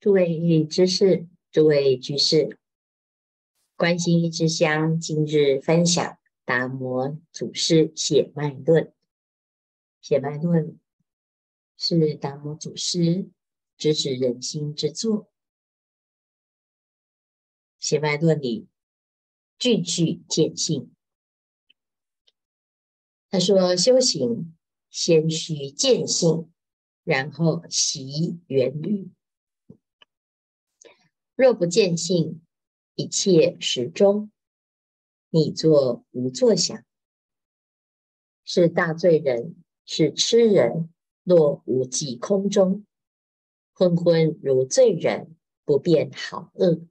诸位知识，诸位居士，观心一支香，今日分享达摩祖师血脉论。血脉论是达摩祖师直指人心之作。血脉论里句句见性。他说：修行先须见性，然后习缘欲。若不见性，一切时中，你作无作想，是大罪人，是痴人，落无记空中，昏昏如醉人，不辨好恶。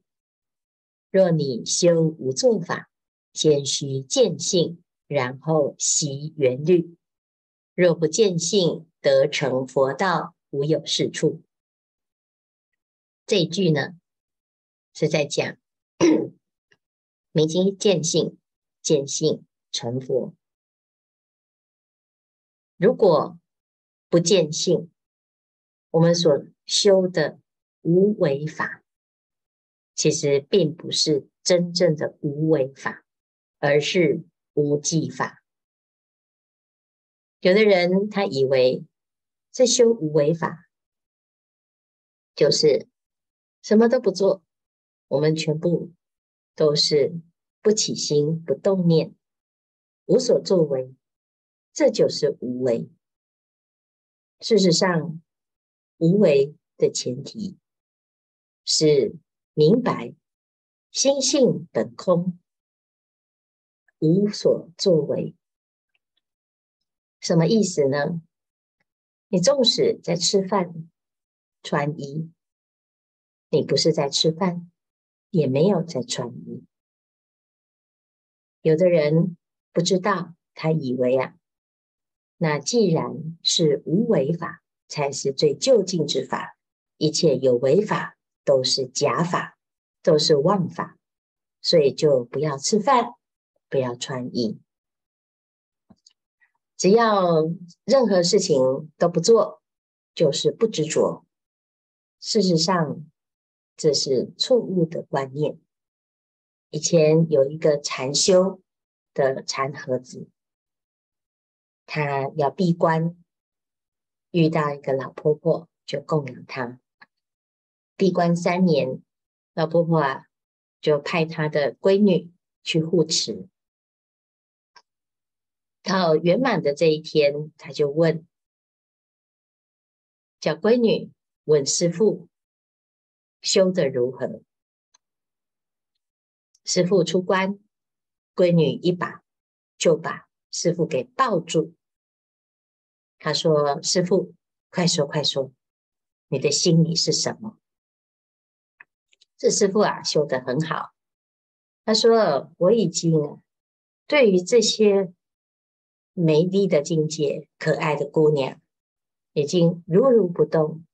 若你修无作法，先须见性，然后习缘律。若不见性，得成佛道，无有是处。这句呢？是在讲，明心见性，见性成佛。如果不见性，我们所修的无为法，其实并不是真正的无为法，而是无记法。有的人他以为这修无为法，就是什么都不做。我们全部都是不起心、不动念、无所作为，这就是无为。事实上，无为的前提是明白心性本空，无所作为。什么意思呢？你纵使在吃饭、穿衣，你不是在吃饭。也没有在穿衣。有的人不知道，他以为啊，那既然是无为法，才是最究竟之法，一切有为法都是假法，都是妄法，所以就不要吃饭，不要穿衣，只要任何事情都不做，就是不执着。事实上，这是错误的观念。以前有一个禅修的禅和子，他要闭关，遇到一个老婆婆，就供养他。闭关三年，老婆婆啊，就派她的闺女去护持。到圆满的这一天，他就问，叫闺女问师父。修得如何？师傅出关，闺女一把就把师傅给抱住。他说：“师傅，快说快说，你的心里是什么？”这师傅啊，修得很好。他说：“我已经对于这些美丽的境界、可爱的姑娘，已经如如不动。”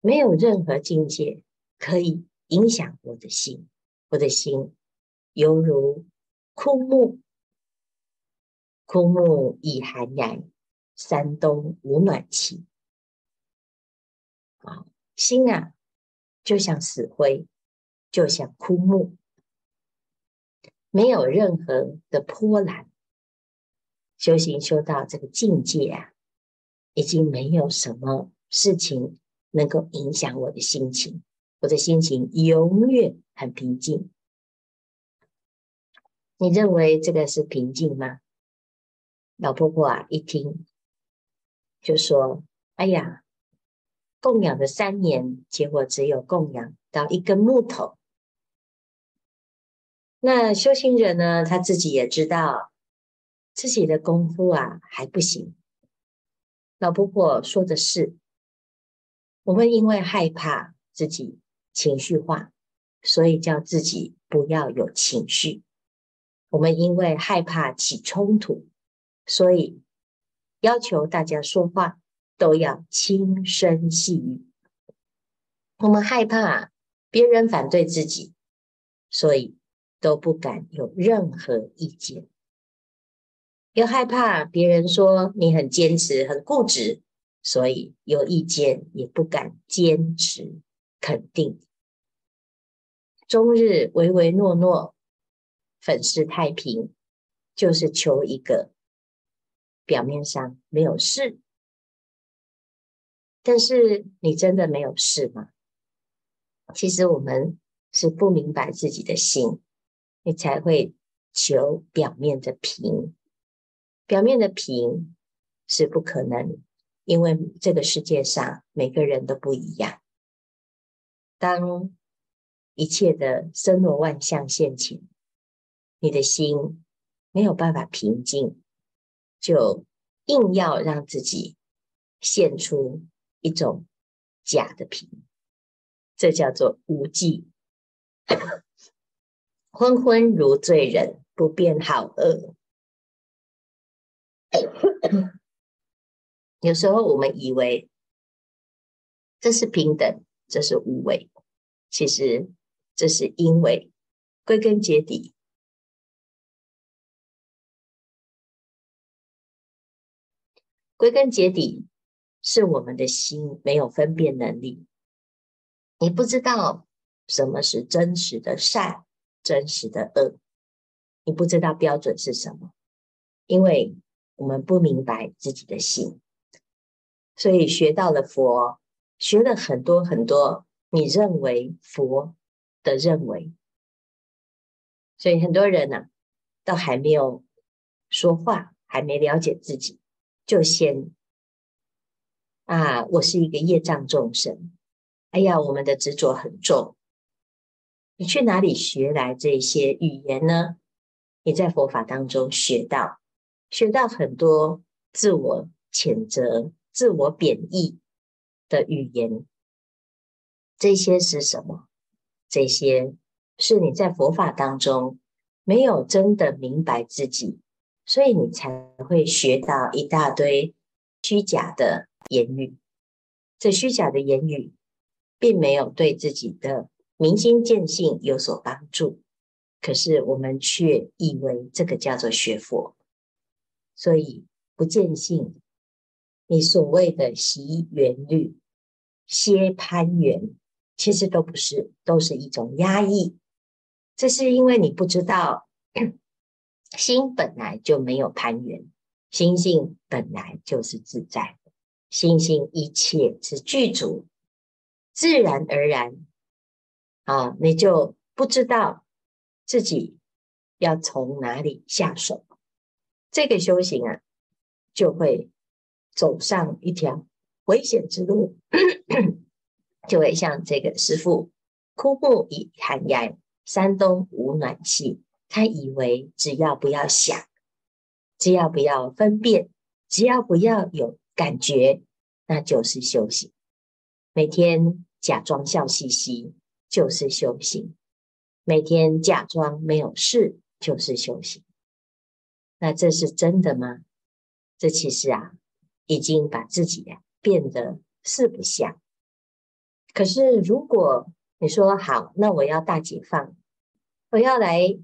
没有任何境界可以影响我的心，我的心犹如枯木，枯木已寒然，山冬无暖气。啊，心啊，就像死灰，就像枯木，没有任何的波澜。修行修到这个境界啊，已经没有什么事情。能够影响我的心情，我的心情永远很平静。你认为这个是平静吗？老婆婆啊，一听就说：“哎呀，供养了三年，结果只有供养到一根木头。”那修行人呢，他自己也知道自己的功夫啊还不行。老婆婆说的是。我们因为害怕自己情绪化，所以叫自己不要有情绪。我们因为害怕起冲突，所以要求大家说话都要轻声细语。我们害怕别人反对自己，所以都不敢有任何意见。又害怕别人说你很坚持、很固执，所以有意见也不敢坚持肯定，终日唯唯诺诺，粉饰太平，就是求一个表面上没有事。但是你真的没有事吗？其实我们是不明白自己的心，你才会求表面的平。表面的平是不可能，因为这个世界上每个人都不一样。当一切的森罗万象现前，你的心没有办法平静，就硬要让自己现出一种假的平，这叫做无记。昏昏如醉人，不辨好恶。有时候我们以为这是平等，这是无为，其实这是因为归根结底，归根结底是我们的心没有分辨能力，你不知道什么是真实的善，真实的恶，你不知道标准是什么，因为。我们不明白自己的心，所以学到了佛，学了很多很多你认为佛的认为，所以很多人呢、啊，都还没有说话，还没了解自己，就先啊，我是一个业障众生，哎呀，我们的执着很重。你去哪里学来这些语言呢？你在佛法当中学到。学到很多自我谴责、自我贬义的语言，这些是什么？这些是你在佛法当中没有真的明白自己，所以你才会学到一大堆虚假的言语。这虚假的言语并没有对自己的明心见性有所帮助，可是我们却以为这个叫做学佛。所以不见性，你所谓的习缘律、歇攀缘，其实都不是，都是一种压抑。这是因为你不知道，心本来就没有攀缘，心性本来就是自在，心性一切是具足，自然而然啊，你就不知道自己要从哪里下手。这个修行啊，就会走上一条危险之路，就会像这个师父，枯木已寒鸦，山东无暖气。他以为只要不要想，只要不要分辨，只要不要有感觉，那就是修行。每天假装笑嘻嘻，就是修行；每天假装没有事，就是修行。那这是真的吗？这其实啊，已经把自己呀变得四不像。可是如果你说好，那我要大解放，我要来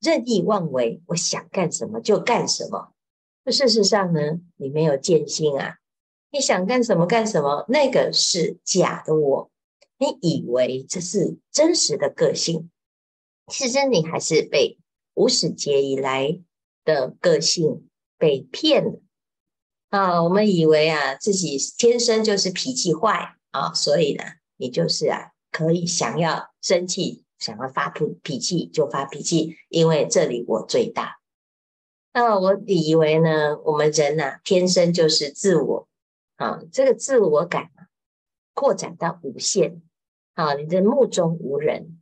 任意妄为，我想干什么就干什么。那事实上呢，你没有见性啊，你想干什么干什么，那个是假的我，你以为这是真实的个性，其实你还是被无始劫以来。的个性被骗了啊！我们以为啊，自己天生就是脾气坏啊，所以呢，你就是啊，可以想要生气，想要发脾脾气就发脾气，因为这里我最大。那我以为呢，我们人呐，天生就是自我啊，这个自我感啊，扩展到无限啊，你的目中无人，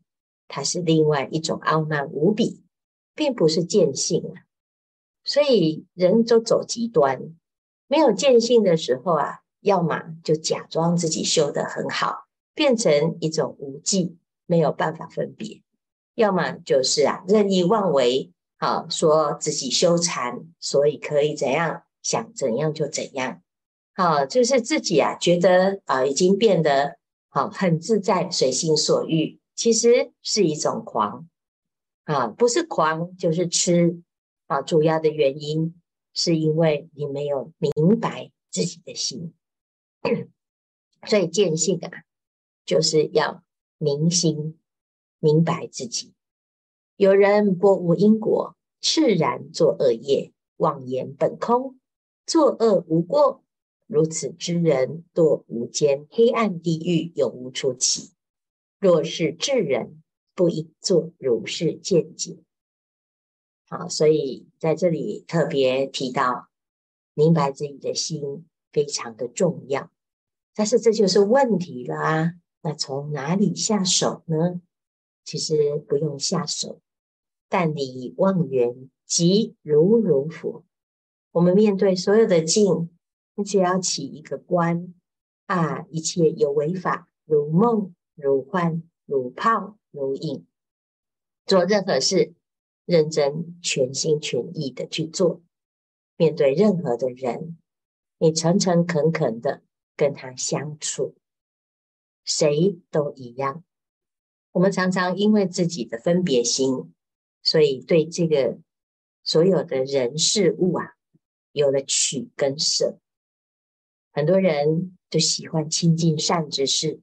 它是另外一种傲慢无比，并不是见性啊。所以人都走极端，没有见性的时候啊，要么就假装自己修得很好，变成一种无记，没有办法分别；要么就是啊任意妄为，啊说自己修禅，所以可以怎样想怎样就怎样，好，就是自己啊觉得啊已经变得好很自在，随心所欲，其实是一种狂，啊不是狂就是痴。啊，主要的原因。是因为你没有明白自己的心，所以见性啊，就是要明心，明白自己。有人拨无因果，炽然作恶业，妄言本空，作恶无过。如此之人，堕无间黑暗地狱，永无出期。若是智人，不应作如是见解。好，所以在这里特别提到，明白自己的心非常的重要。但是这就是问题了啊！那从哪里下手呢？其实不用下手，但你望缘即如如佛。我们面对所有的境，你只要起一个观啊，一切有为法，如梦如幻如泡如影，做任何事，认真全心全意的去做。面对任何的人，你诚诚恳恳的。跟他相处，谁都一样。我们常常因为自己的分别心，所以对这个所有的人事物啊，有了取跟舍。很多人就喜欢亲近善知识，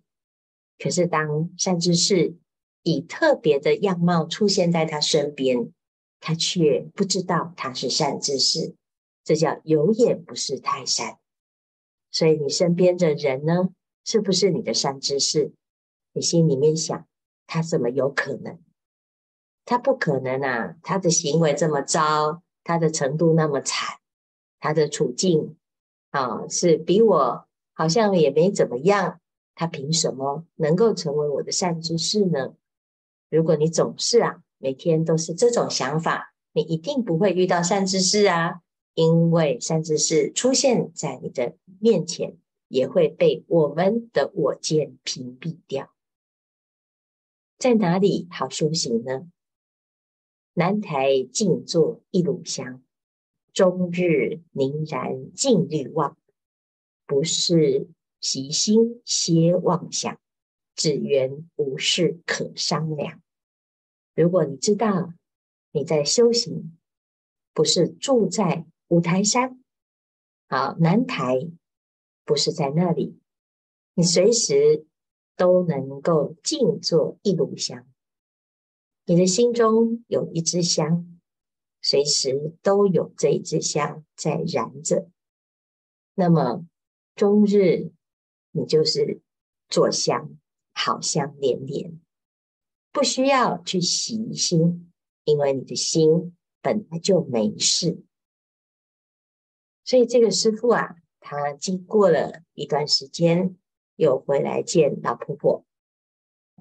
可是当善知识以特别的样貌出现在他身边，他却不知道他是善知识，这叫有眼不识泰山。所以你身边的人呢，是不是你的善知识？你心里面想，他怎么有可能？他不可能啊！他的行为这么糟，他的程度那么惨，他的处境啊，是比我好像也没怎么样。他凭什么能够成为我的善知识呢？如果你总是啊，每天都是这种想法，你一定不会遇到善知识啊。因为善知识出现在你的面前，也会被我们的我见屏蔽掉。在哪里好修行呢？南台静坐一炉香，终日凝然净虑望，不是习心歇妄想，只缘无事可商量。如果你知道你在修行，不是住在。五台山，好，南台不是在那里，你随时都能够静坐一炉香，你的心中有一支香，随时都有这一支香在燃着，那么终日你就是坐香，好香连连，不需要去洗心，因为你的心本来就没事。所以这个师傅啊，他经过了一段时间，又回来见老婆婆。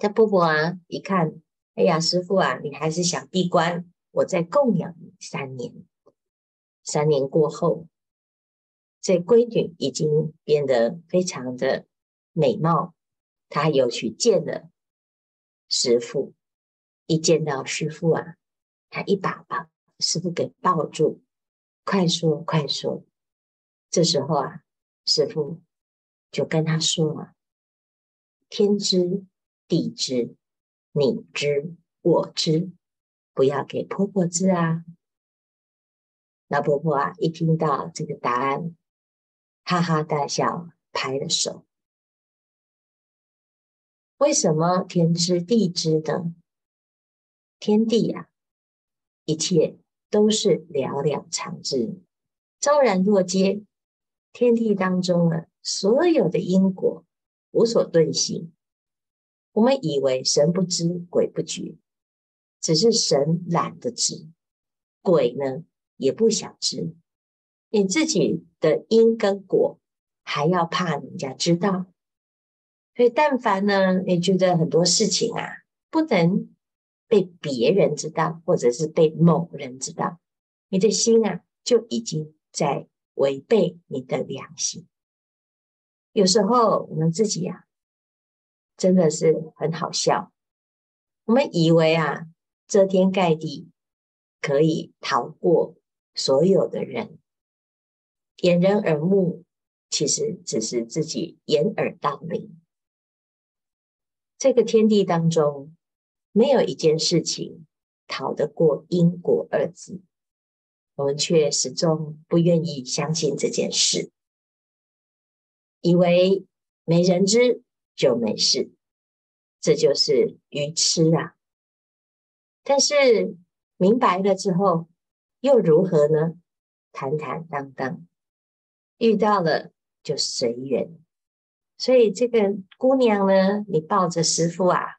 这婆婆啊，一看，哎呀，师傅啊，你还是想闭关，我再供养你三年。三年过后，这闺女已经变得非常的美貌，他又去见了师傅。一见到师傅啊，他一把把师傅给抱住，快说，快说。这时候啊，师傅就跟他说啊：“天知地知，你知我知，不要给婆婆知啊。”老婆婆啊，一听到这个答案，哈哈大笑，拍了手。为什么天知地知呢？天地啊，一切都是了了常知，昭然若揭。天地当中呢，所有的因果无所遁形。我们以为神不知鬼不觉，只是神懒得知，鬼呢也不想知。你自己的因跟果还要怕人家知道，所以但凡呢，你觉得很多事情啊不能被别人知道，或者是被某人知道，你的心啊就已经在。违背你的良心，有时候我们自己呀、啊，真的是很好笑。我们以为啊，遮天盖地可以逃过所有的人，掩人耳目，其实只是自己掩耳盗铃。这个天地当中，没有一件事情逃得过因果二字。我们却始终不愿意相信这件事，以为没人知就没事，这就是愚痴啊。但是明白了之后，又如何呢？坦坦荡荡，遇到了就随缘。所以这个姑娘呢，你抱着师傅啊，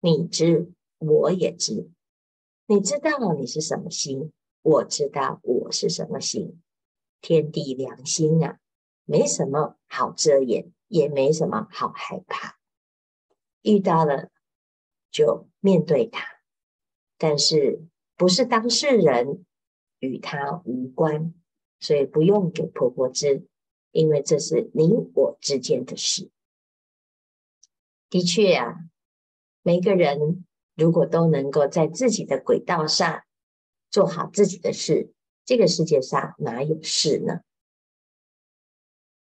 你知我也知，你知道你是什么心，我知道我是什么心，天地良心啊，没什么好遮掩，也没什么好害怕。遇到了就面对他，但是不是当事人，与他无关，所以不用给婆婆知。因为这是你我之间的事。的确啊，每个人如果都能够在自己的轨道上做好自己的事，这个世界上哪有事呢？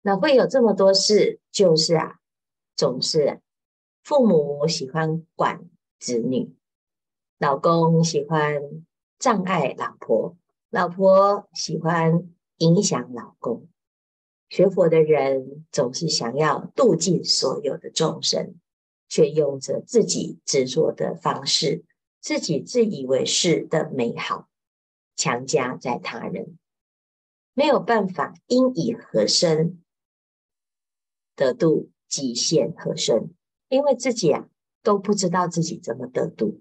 那会有这么多事，就是啊，总是父母喜欢管子女，老公喜欢障碍老婆，老婆喜欢影响老公。学佛的人总是想要度尽所有的众生，却用着自己执着的方式，自己自以为是的美好，强加在他人，没有办法因以何身得度，极限何身？因为自己啊都不知道自己怎么得度，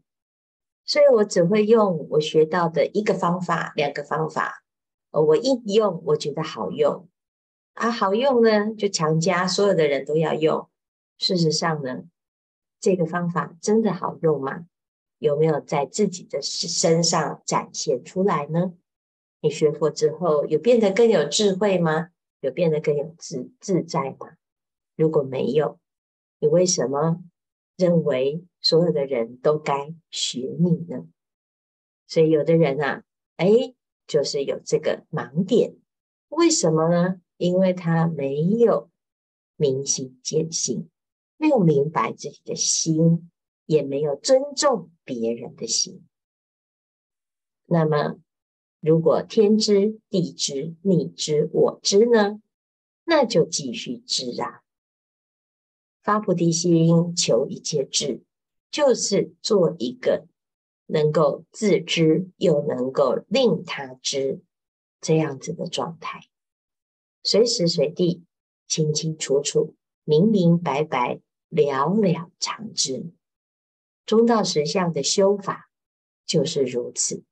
所以我只会用我学到的一个方法、两个方法，我一用我觉得好用。啊，好用呢，就强加所有的人都要用。事实上呢，这个方法真的好用吗？有没有在自己的身上展现出来呢？你学佛之后，有变得更有智慧吗？有变得更有自自在吗？如果没有，你为什么认为所有的人都该学你呢？所以有的人啊，哎，就是有这个盲点，为什么呢？因为他没有明心见性，没有明白自己的心，也没有尊重别人的心。那么，如果天知地知你知我知呢？那就继续知啊！发菩提心，求一切智，就是做一个能够自知又能够令他知这样子的状态。随时随地，清清楚楚，明明白白，了了常知。中道实相的修法就是如此。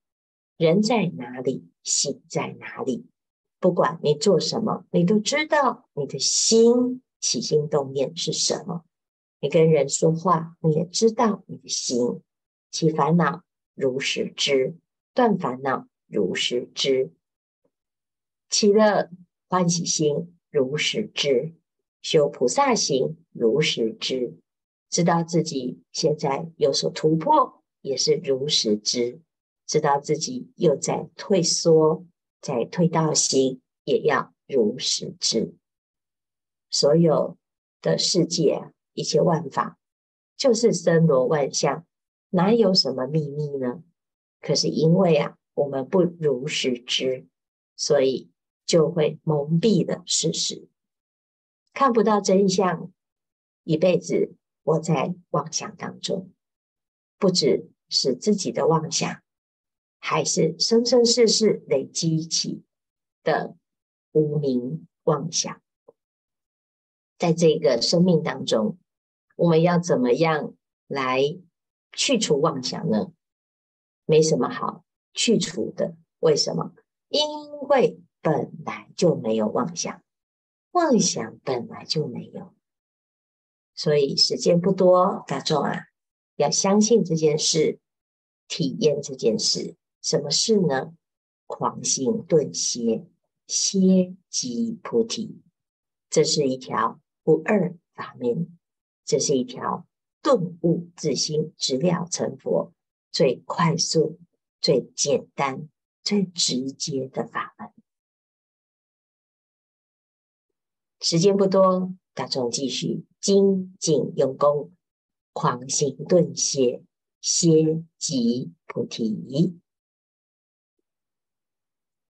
人在哪里，心在哪里。不管你做什么，你都知道你的心起心动念是什么。你跟人说话，你也知道你的心起烦恼，如实知；断烦恼，如实知。起了。欢喜心如实知，修菩萨行如实知，知道自己现在有所突破，也是如实知；知道自己又在退缩，在退道心，也要如实知。所有的世界，一切万法，就是森罗万象，哪有什么秘密呢？可是因为啊，我们不如实知，所以。就会蒙蔽了事实，看不到真相，一辈子活在妄想当中，不只是自己的妄想，还是生生世世累积起的无明妄想。在这个生命当中，我们要怎么样来去除妄想呢？没什么好去除的，为什么？因为。本来就没有妄想，妄想本来就没有，所以时间不多，大众啊，要相信这件事，体验这件事。什么事呢？狂心顿歇，歇即菩提。这是一条不二法门，这是一条顿悟自心、直了成佛最快速、最简单、最直接的法门。时间不多，大众继续精进用功，狂行顿歇，歇即菩提。